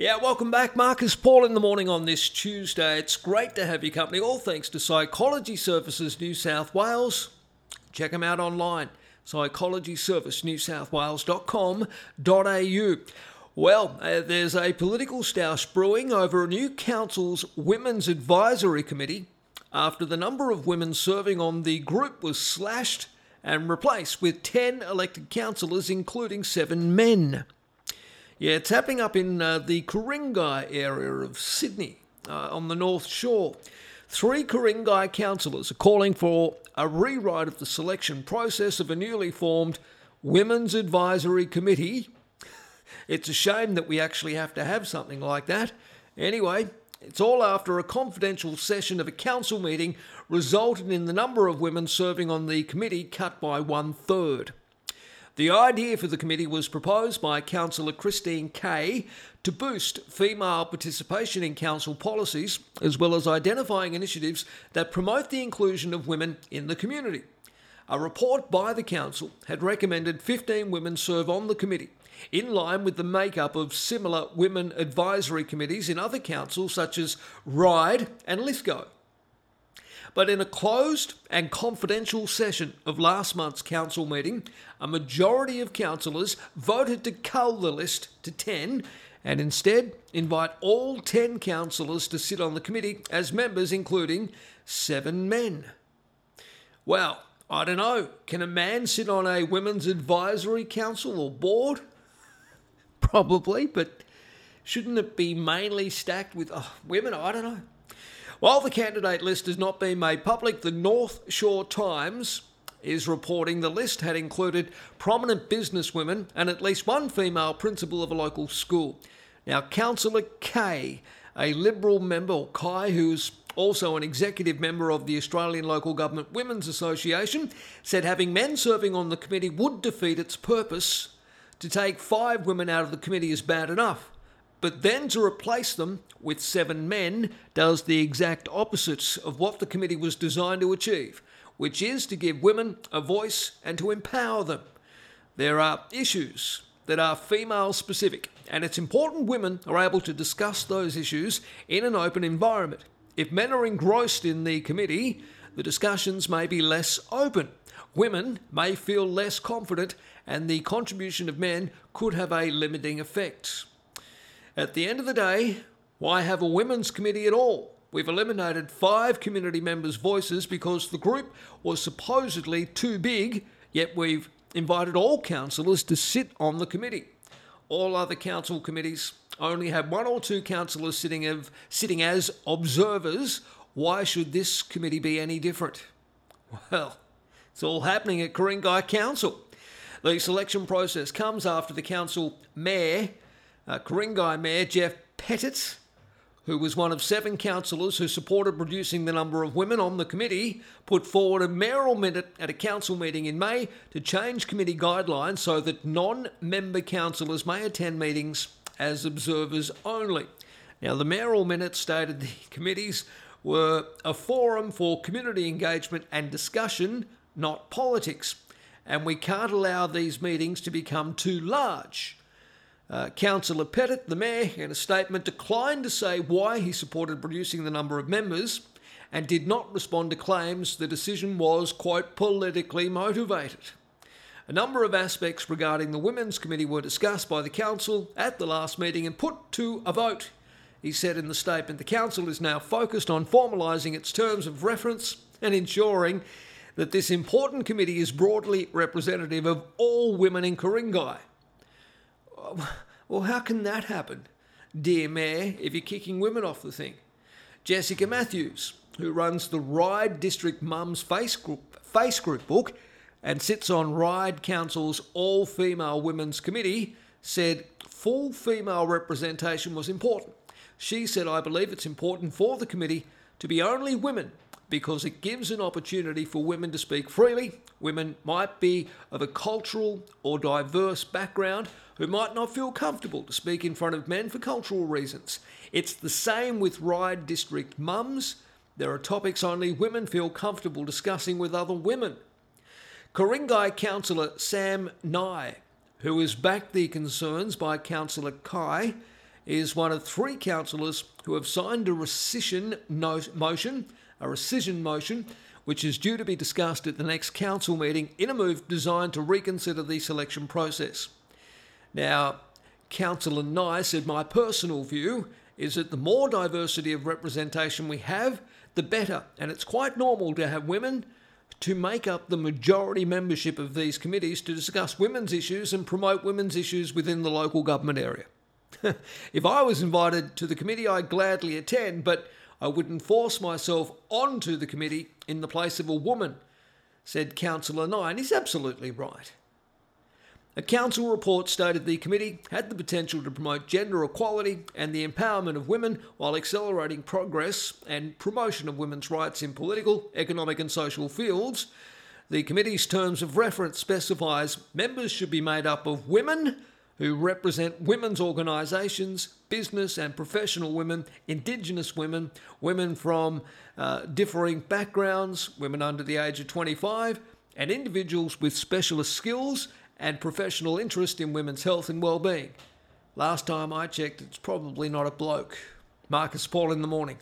Yeah, welcome back. Marcus Paul in the morning on this Tuesday. It's great to have your company, all thanks to Psychology Services New South Wales. Check them out online, psychologyservicenewsouthwales.com.au. Well, uh, there's a political stoush brewing over a new council's Women's Advisory Committee after the number of women serving on the group was slashed and replaced with 10 elected councillors, including seven men. Yeah, it's happening up in uh, the Ku-ring-gai area of Sydney uh, on the North Shore. Three Ku-ring-gai councillors are calling for a rewrite of the selection process of a newly formed Women's Advisory Committee. It's a shame that we actually have to have something like that. Anyway, it's all after a confidential session of a council meeting resulted in the number of women serving on the committee cut by one third. The idea for the committee was proposed by Councillor Christine Kay to boost female participation in council policies, as well as identifying initiatives that promote the inclusion of women in the community. A report by the council had recommended 15 women serve on the committee, in line with the makeup of similar women advisory committees in other councils such as Ryde and Lithgow. But in a closed and confidential session of last month's council meeting, a majority of councillors voted to cull the list to 10 and instead invite all 10 councillors to sit on the committee as members, including seven men. Well, I don't know. Can a man sit on a women's advisory council or board? Probably, but shouldn't it be mainly stacked with oh, women? I don't know. While the candidate list has not been made public, the North Shore Times is reporting the list had included prominent businesswomen and at least one female principal of a local school. Now, Councillor Kay, a Liberal member, Kai, who's also an executive member of the Australian Local Government Women's Association, said having men serving on the committee would defeat its purpose. To take five women out of the committee is bad enough. But then to replace them with seven men does the exact opposite of what the committee was designed to achieve, which is to give women a voice and to empower them. There are issues that are female specific, and it's important women are able to discuss those issues in an open environment. If men are engrossed in the committee, the discussions may be less open. Women may feel less confident, and the contribution of men could have a limiting effect. At the end of the day, why have a women's committee at all? We've eliminated five community members' voices because the group was supposedly too big, yet we've invited all councillors to sit on the committee. All other council committees only have one or two councillors sitting, of, sitting as observers. Why should this committee be any different? Well, it's all happening at Ku-ring-gai Council. The selection process comes after the council mayor uh, Mayor Jeff Pettit, who was one of seven councillors who supported reducing the number of women on the committee, put forward a mayoral minute at a council meeting in May to change committee guidelines so that non member councillors may attend meetings as observers only. Now, the mayoral minute stated the committees were a forum for community engagement and discussion, not politics, and we can't allow these meetings to become too large. Uh, Councillor Pettit, the mayor, in a statement declined to say why he supported reducing the number of members and did not respond to claims the decision was, quote, politically motivated. A number of aspects regarding the Women's Committee were discussed by the Council at the last meeting and put to a vote. He said in the statement the Council is now focused on formalising its terms of reference and ensuring that this important committee is broadly representative of all women in Ku-ring-gai. Well, how can that happen, dear Mayor, if you're kicking women off the thing? Jessica Matthews, who runs the Ryde District Mums Face Group, Face Group book and sits on Ryde Council's All Female Women's Committee, said full female representation was important. She said, I believe it's important for the committee to be only women because it gives an opportunity for women to speak freely. Women might be of a cultural or diverse background who might not feel comfortable to speak in front of men for cultural reasons. It's the same with Ryde District mums. There are topics only women feel comfortable discussing with other women. Ku-ring-gai councillor Sam Ngai, who has backed the concerns by Councillor Kai, is one of three councillors who have signed a rescission motion, a rescission motion, which is due to be discussed at the next council meeting in a move designed to reconsider the selection process. Now, Councillor Ngai said, My personal view is that the more diversity of representation we have, the better. And it's quite normal to have women to make up the majority membership of these committees to discuss women's issues and promote women's issues within the local government area. if I was invited to the committee, I'd gladly attend, but I wouldn't force myself onto the committee in the place of a woman, said Councillor Ngai, and he's absolutely right. A council report stated the committee had the potential to promote gender equality and the empowerment of women while accelerating progress and promotion of women's rights in political, economic, and social fields. The committee's terms of reference specifies members should be made up of women who represent women's organisations, business and professional women, Indigenous women, women from uh, differing backgrounds, women under the age of 25, and individuals with specialist skills and professional interest in women's health and well-being. Last time I checked, it's probably not a bloke. Marcus Paul in the morning.